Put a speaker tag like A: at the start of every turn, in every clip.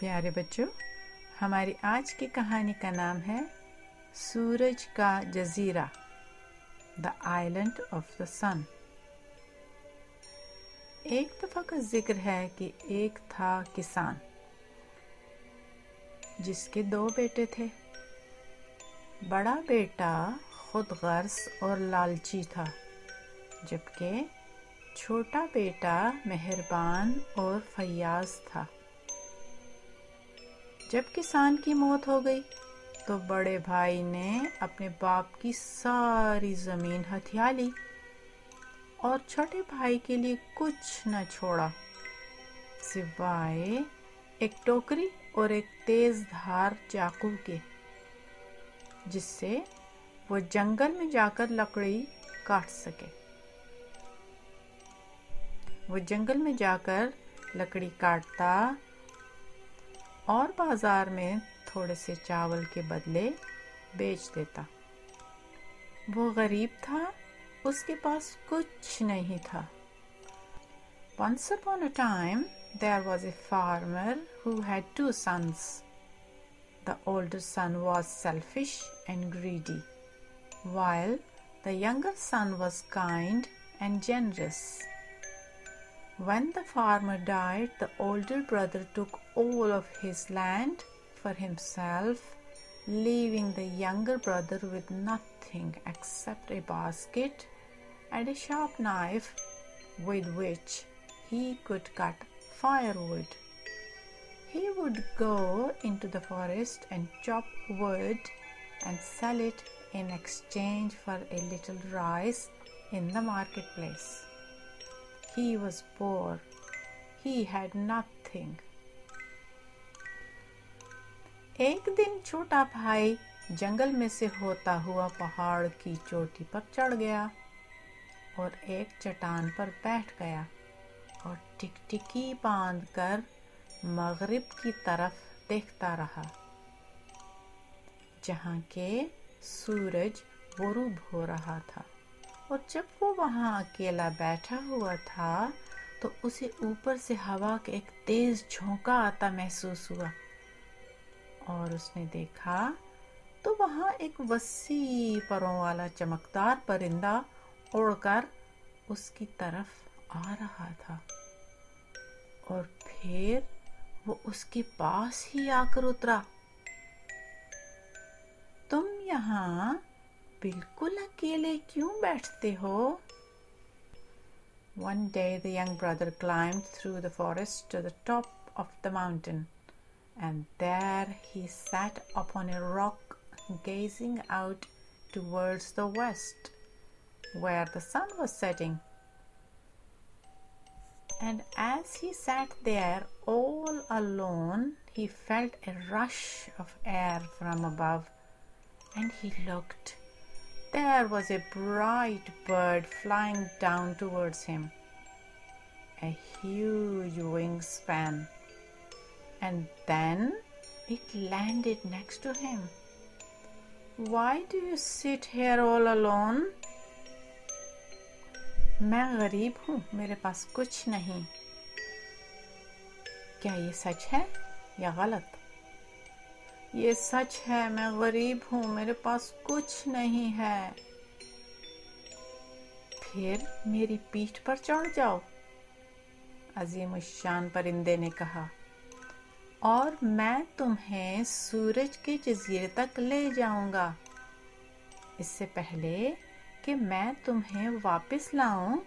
A: प्यारे बच्चों, हमारी आज की कहानी का नाम है सूरज का जजीरा, the island of the sun. एक दफ़ा का ज़िक्र है कि एक था किसान, जिसके दो बेटे थे। बड़ा बेटा खुद गर्ज और लालची था, जबकि छोटा बेटा मेहरबान और फयाज था। जब किसान की मौत हो गई तो बड़े भाई ने अपने बाप की सारी ज़मीन हथिया ली और छोटे भाई के लिए कुछ न छोड़ा। सिवाय एक टोकरी और एक तेज धार चाकू के, जिससे वो जंगल में जाकर लकड़ी काट सके। वो जंगल में जाकर लकड़ी काटता और बाज़ार में थोड़े से चावल के बदले बेच देता। वो गरीब था, उसके पास कुछ नहीं था। Once upon a time there was a farmer who had two sons the older son was selfish and greedy while the younger son was kind and generous When the farmer died, the older brother took all of his land for himself, leaving the younger brother with nothing except a basket and a sharp knife with which he could cut firewood. He would go into the forest and chop wood and sell it in exchange for a little rice in the marketplace. He was poor. He had nothing. एक दिन छोटा भाई जंगल में से होता हुआ पहाड़ की चोटी पर चढ़ गया और एक चट्टान पर बैठ गया और टिकटिकी बाँध कर मगरिब की तरफ़ देखता रहा, जहाँ के सूरज गुरूब हो रहा था और जब वो वहाँ अकेला बैठा हुआ था तो उसे ऊपर से हवा का एक तेज झोंका आता महसूस हुआ। और उसने देखा तो वहाँ एक वसी परों वाला चमकदार परिंदा उड़कर उसकी तरफ़ आ रहा था। और फिर वो उसके पास ही आकर उतरा। तुम यहाँ बिल्कुल अकेले क्यों बैठते हो One day the young brother climbed through the forest to the top of the mountain, and there he sat upon a rock gazing out towards the west, where the sun was setting. And as he sat there all alone, he felt a rush of air from above, and he looked. There was a bright bird flying down towards him, a huge wingspan, and then it landed next to him. Why do you sit here all alone? मैं गरीब हूँ मेरे पास कुछ नहीं क्या ये सच है या गलत ये सच है, मैं गरीब हूँ, मेरे पास कुछ नहीं है। फिर मेरी पीठ पर चढ़ जाओ। अजीम शान परिंदे ने कहा, और मैं तुम्हें सूरज के जजीरे तक ले जाऊँगा। इससे पहले कि मैं तुम्हें वापस लाऊं,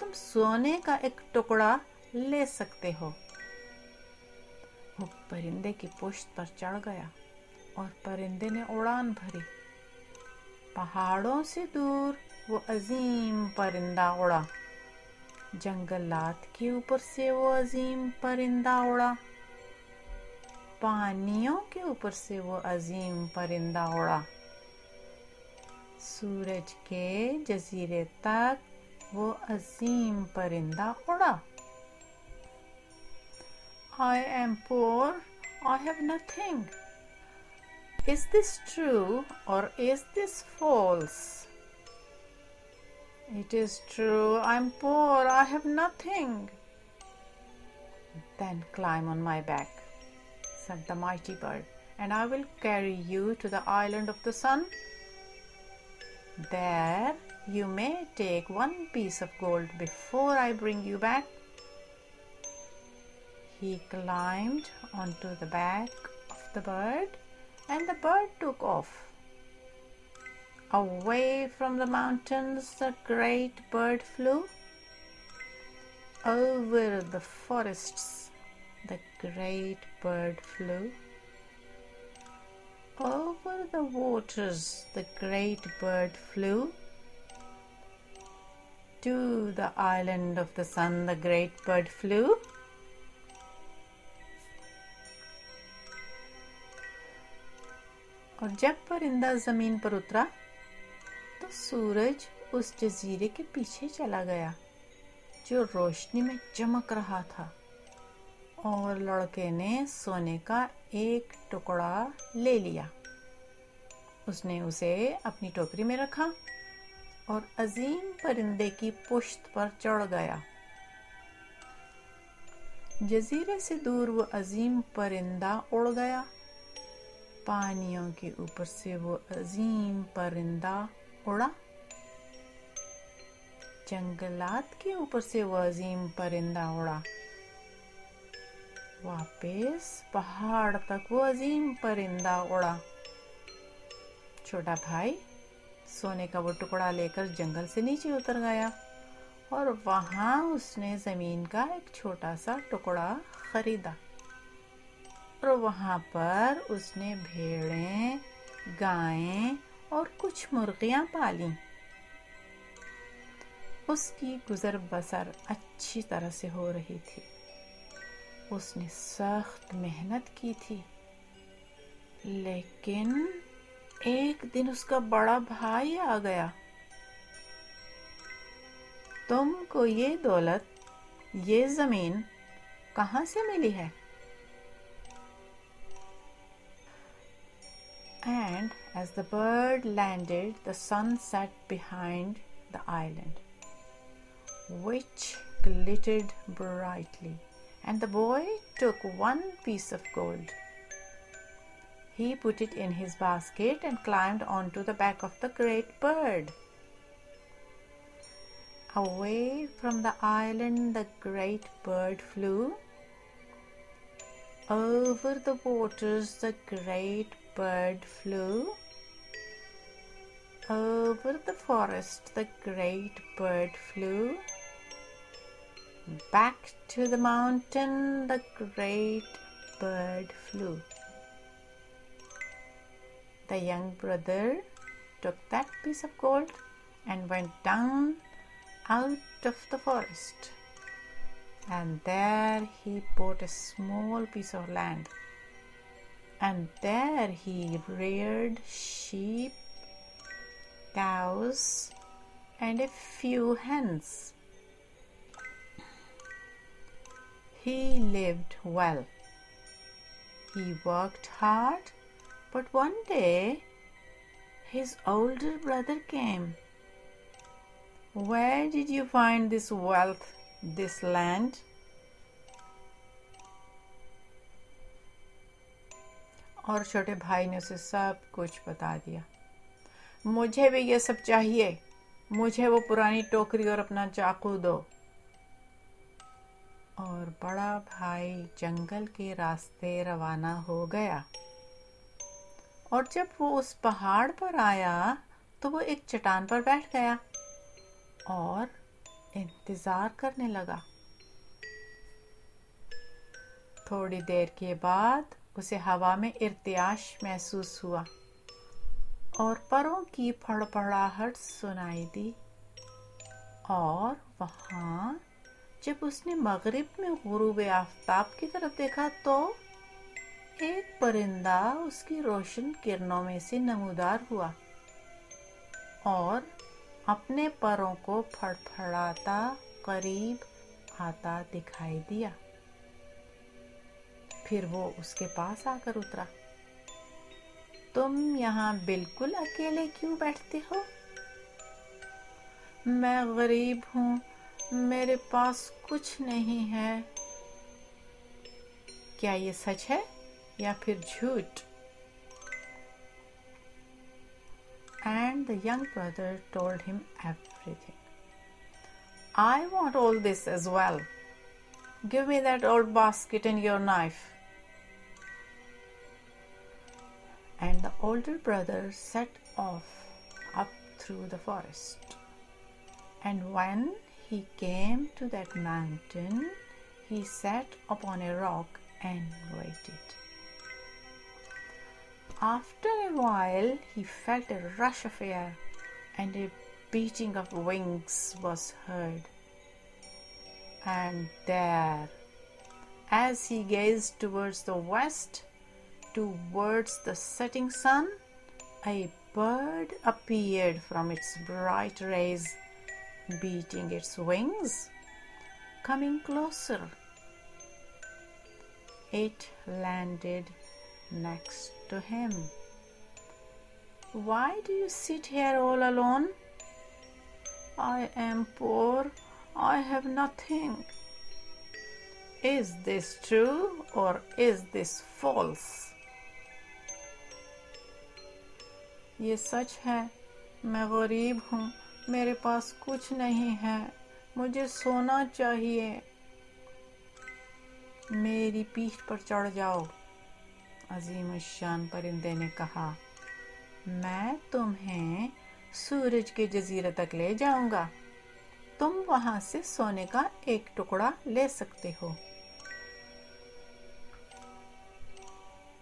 A: तुम सोने का एक टुकड़ा ले सकते हो। वो परिंदे की पुश्त पर चढ़ गया। और परिंदे ने उड़ान भरी। पहाड़ों से दूर वो अजीम परिंदा उड़ा। जंगलात के ऊपर से वो अजीम परिंदा उड़ा। पानियों के ऊपर से वो अजीम परिंदा उड़ा। सूरज के जजीरे तक वो अजीम परिंदा उड़ा। I am poor I have nothing. Is this true or is this false? It is true, I'm poor, I have nothing. Then climb on my back, said the mighty bird, and I will carry you to the island of the sun. There you may take one piece of gold before I bring you back. He climbed onto the back of the bird, and the bird took off. Away from the mountains, the great bird flew. Over the forests, the great bird flew. Over the waters, the great bird flew. To the island of the sun, the great bird flew. और जब परिंदा ज़मीन पर उतरा तो सूरज उस जजीरे के पीछे चला गया, जो रोशनी में चमक रहा था। और लड़के ने सोने का एक टुकड़ा ले लिया। उसने उसे अपनी टोकरी में रखा और अजीम परिंदे की पुश्त पर चढ़ गया। जजीरे से दूर वो अजीम परिंदा उड़ गया। पानियों के ऊपर से वो अजीम परिंदा उड़ा। जंगलात के ऊपर से वो अजीम परिंदा उड़ा। वापस पहाड़ तक वो अजीम परिंदा उड़ा। छोटा भाई सोने का वो टुकड़ा लेकर जंगल से नीचे उतर गया और वहाँ उसने ज़मीन का एक छोटा सा टुकड़ा खरीदा। और वहाँ पर उसने भेड़ें, गायें और कुछ मुर्गियाँ पाली। उसकी गुजर बसर अच्छी तरह से हो रही थी। उसने सख्त मेहनत की थी। लेकिन एक दिन उसका बड़ा भाई आ गया। तुमको ये दौलत, ये ज़मीन कहाँ से मिली है? And as the bird landed, the sun set behind the island, which glittered brightly, and the boy took one piece of gold. He put it in his basket and climbed onto the back of the great bird. Away from the island, the great bird flew. Over the waters, the great bird flew. Over the forest, the great bird flew. Back to the mountain, the great bird flew. The young brother took that piece of gold and went down out of the forest. And there he bought a small piece of land. And there he reared sheep, cows, and a few hens. He lived well. He worked hard but one day his older brother came. Where did you find this wealth, this land? और छोटे भाई ने उसे सब कुछ बता दिया। मुझे भी ये सब चाहिए। मुझे वो पुरानी टोकरी और अपना चाकू दो। और बड़ा भाई जंगल के रास्ते रवाना हो गया। और जब वो उस पहाड़ पर आया तो वो एक चट्टान पर बैठ गया और इंतज़ार करने लगा। थोड़ी देर के बाद उसे हवा में इर्तियाश महसूस हुआ और परों की फड़फड़ाहट सुनाई दी। और वहाँ जब उसने मगरिब में गुरूब आफ्ताब की तरफ़ देखा तो एक परिंदा उसकी रोशन किरणों में से नमूदार हुआ और अपने परों को फड़फड़ाता करीब आता दिखाई दिया। फिर वो उसके पास आकर उतरा। तुम यहाँ बिल्कुल अकेले क्यों बैठते हो? मैं गरीब हूँ, मेरे पास कुछ नहीं है। क्या ये सच है या फिर झूठ? And the young brother told him everything I want all this as well give me that old basket and your knife And the older brother set off up through the forest. And when he came to that mountain, he sat upon a rock and waited. After a while, he felt a rush of air and a beating of wings was heard. And there, as he gazed towards the west, towards the setting sun, a bird appeared from its bright rays, beating its wings, coming closer. It landed next to him. Why do you sit here all alone? I am poor. I have nothing. Is this true or is this false? ये सच है। मैं गरीब हूँ। मेरे पास कुछ नहीं है। मुझे सोना चाहिए। मेरी पीठ पर चढ़ जाओ। अजीम शान परिंदे ने कहा, मैं तुम्हें सूरज के जजीरे तक ले जाऊँगा। तुम वहाँ से सोने का एक टुकड़ा ले सकते हो।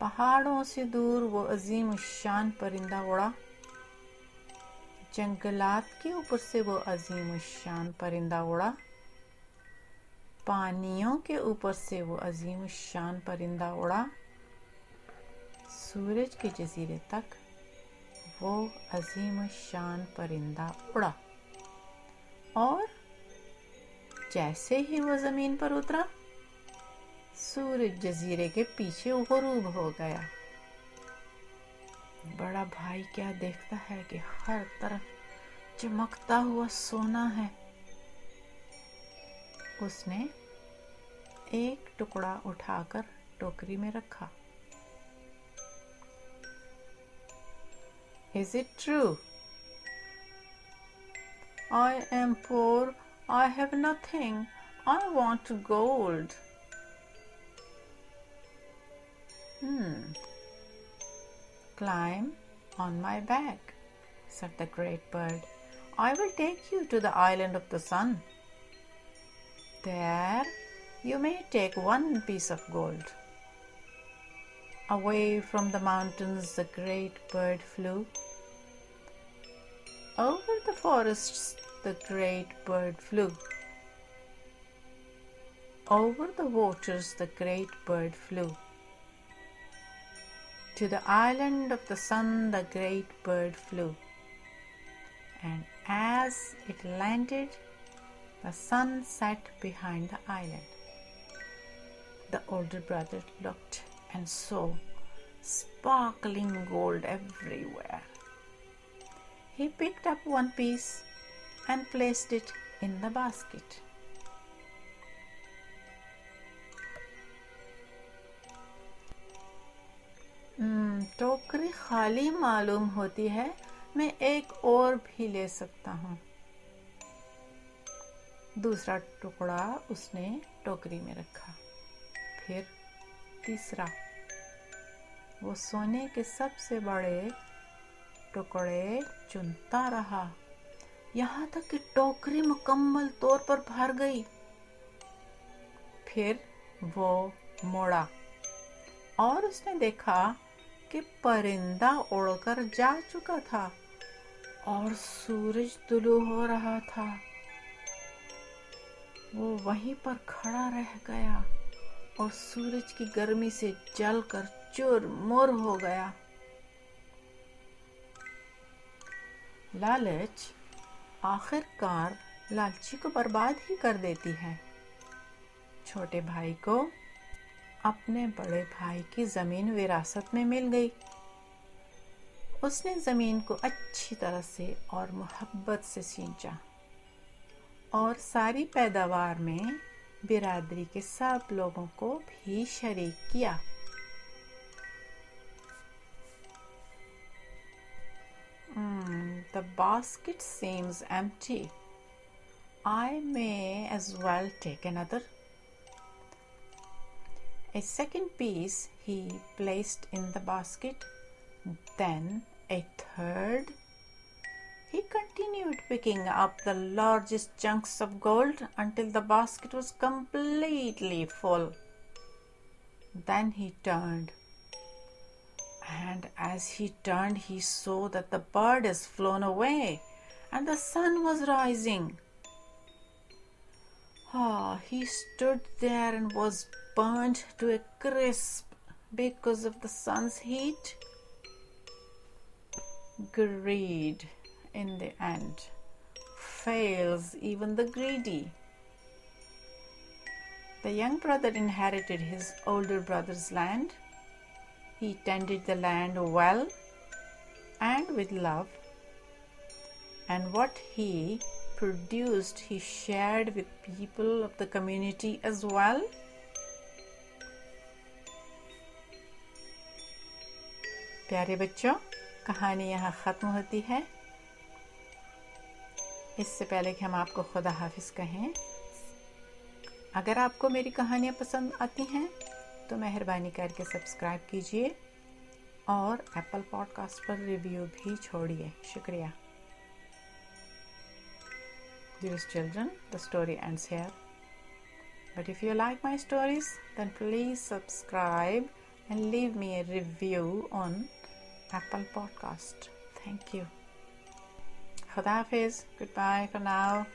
A: पहाड़ों से दूर वो अजीम शान परिंदा उड़ा। जंगलात के ऊपर से वो अजीम शान परिंदा उड़ा। पानियों के ऊपर से वो अजीम शान परिंदा उड़ा। सूरज के जजीरे तक वो अजीम शान परिंदा उड़ा। और जैसे ही वो ज़मीन पर उतरा सूरज जजीरे के पीछे गरूब हो गया बड़ा भाई क्या देखता है कि हर तरफ़ चमकता हुआ सोना है उसने एक टुकड़ा उठाकर टोकरी में रखा Is it true? I am poor. I have nothing. I want gold. Hmm. Climb on my back, said the great bird. I will take you to the island of the sun. There you may take one piece of gold. Away from the mountains the great bird flew. Over the forests the great bird flew. Over the waters the great bird flew. To the island of the sun the great bird flew. And as it landed, the sun set behind the island. The older brother looked and saw sparkling gold everywhere. He picked up one piece and placed it in the basket. टोकरी खाली मालूम होती है, मैं एक और भी ले सकता हूँ। दूसरा टुकड़ा उसने टोकरी में रखा। फिर तीसरा, वो सोने के सबसे बड़े टुकड़े चुनता रहा। यहाँ तक कि टोकरी मुकम्मल तौर पर भर गई। फिर वो मोड़ा और उसने देखा कि परिंदा उड़कर जा चुका था और सूरज तुलू हो रहा था। वो वहीं पर खड़ा रह गया और सूरज की गर्मी से जलकर चूर मुर हो गया। लालच आखिरकार लालची को बर्बाद ही कर देती है। छोटे भाई को अपने बड़े भाई की ज़मीन विरासत में मिल गई उसने ज़मीन को अच्छी तरह से और मोहब्बत से सींचा और सारी पैदावार में बिरादरी के सब लोगों को भी शरीक किया hmm, The basket seems empty. I may as well take A second piece he placed in the basket, then a third. He continued picking up the largest chunks of gold until the basket was completely full. Then he turned and as he turned, he saw that the bird has flown away and the sun was rising. Ah, he stood there and was burnt to a crisp because of the sun's heat. Greed, in the end, fails even the greedy. The young brother inherited his older brother's land he tended the land well and with love, and what he produced he shared with people of the community as well. प्यारे बच्चों कहानी यहाँ ख़त्म होती है। इससे पहले कि हम आपको खुदा हाफिज़ कहें अगर आपको मेरी कहानियाँ पसंद आती हैं तो मेहरबानी करके सब्सक्राइब कीजिए और एप्पल पॉडकास्ट पर रिव्यू भी छोड़िए। शुक्रिया। Dearest children, the story ends here. But if you like my stories, then please subscribe and leave me a review on Apple Podcast. Thank you. Khuda Hafiz. Goodbye for now.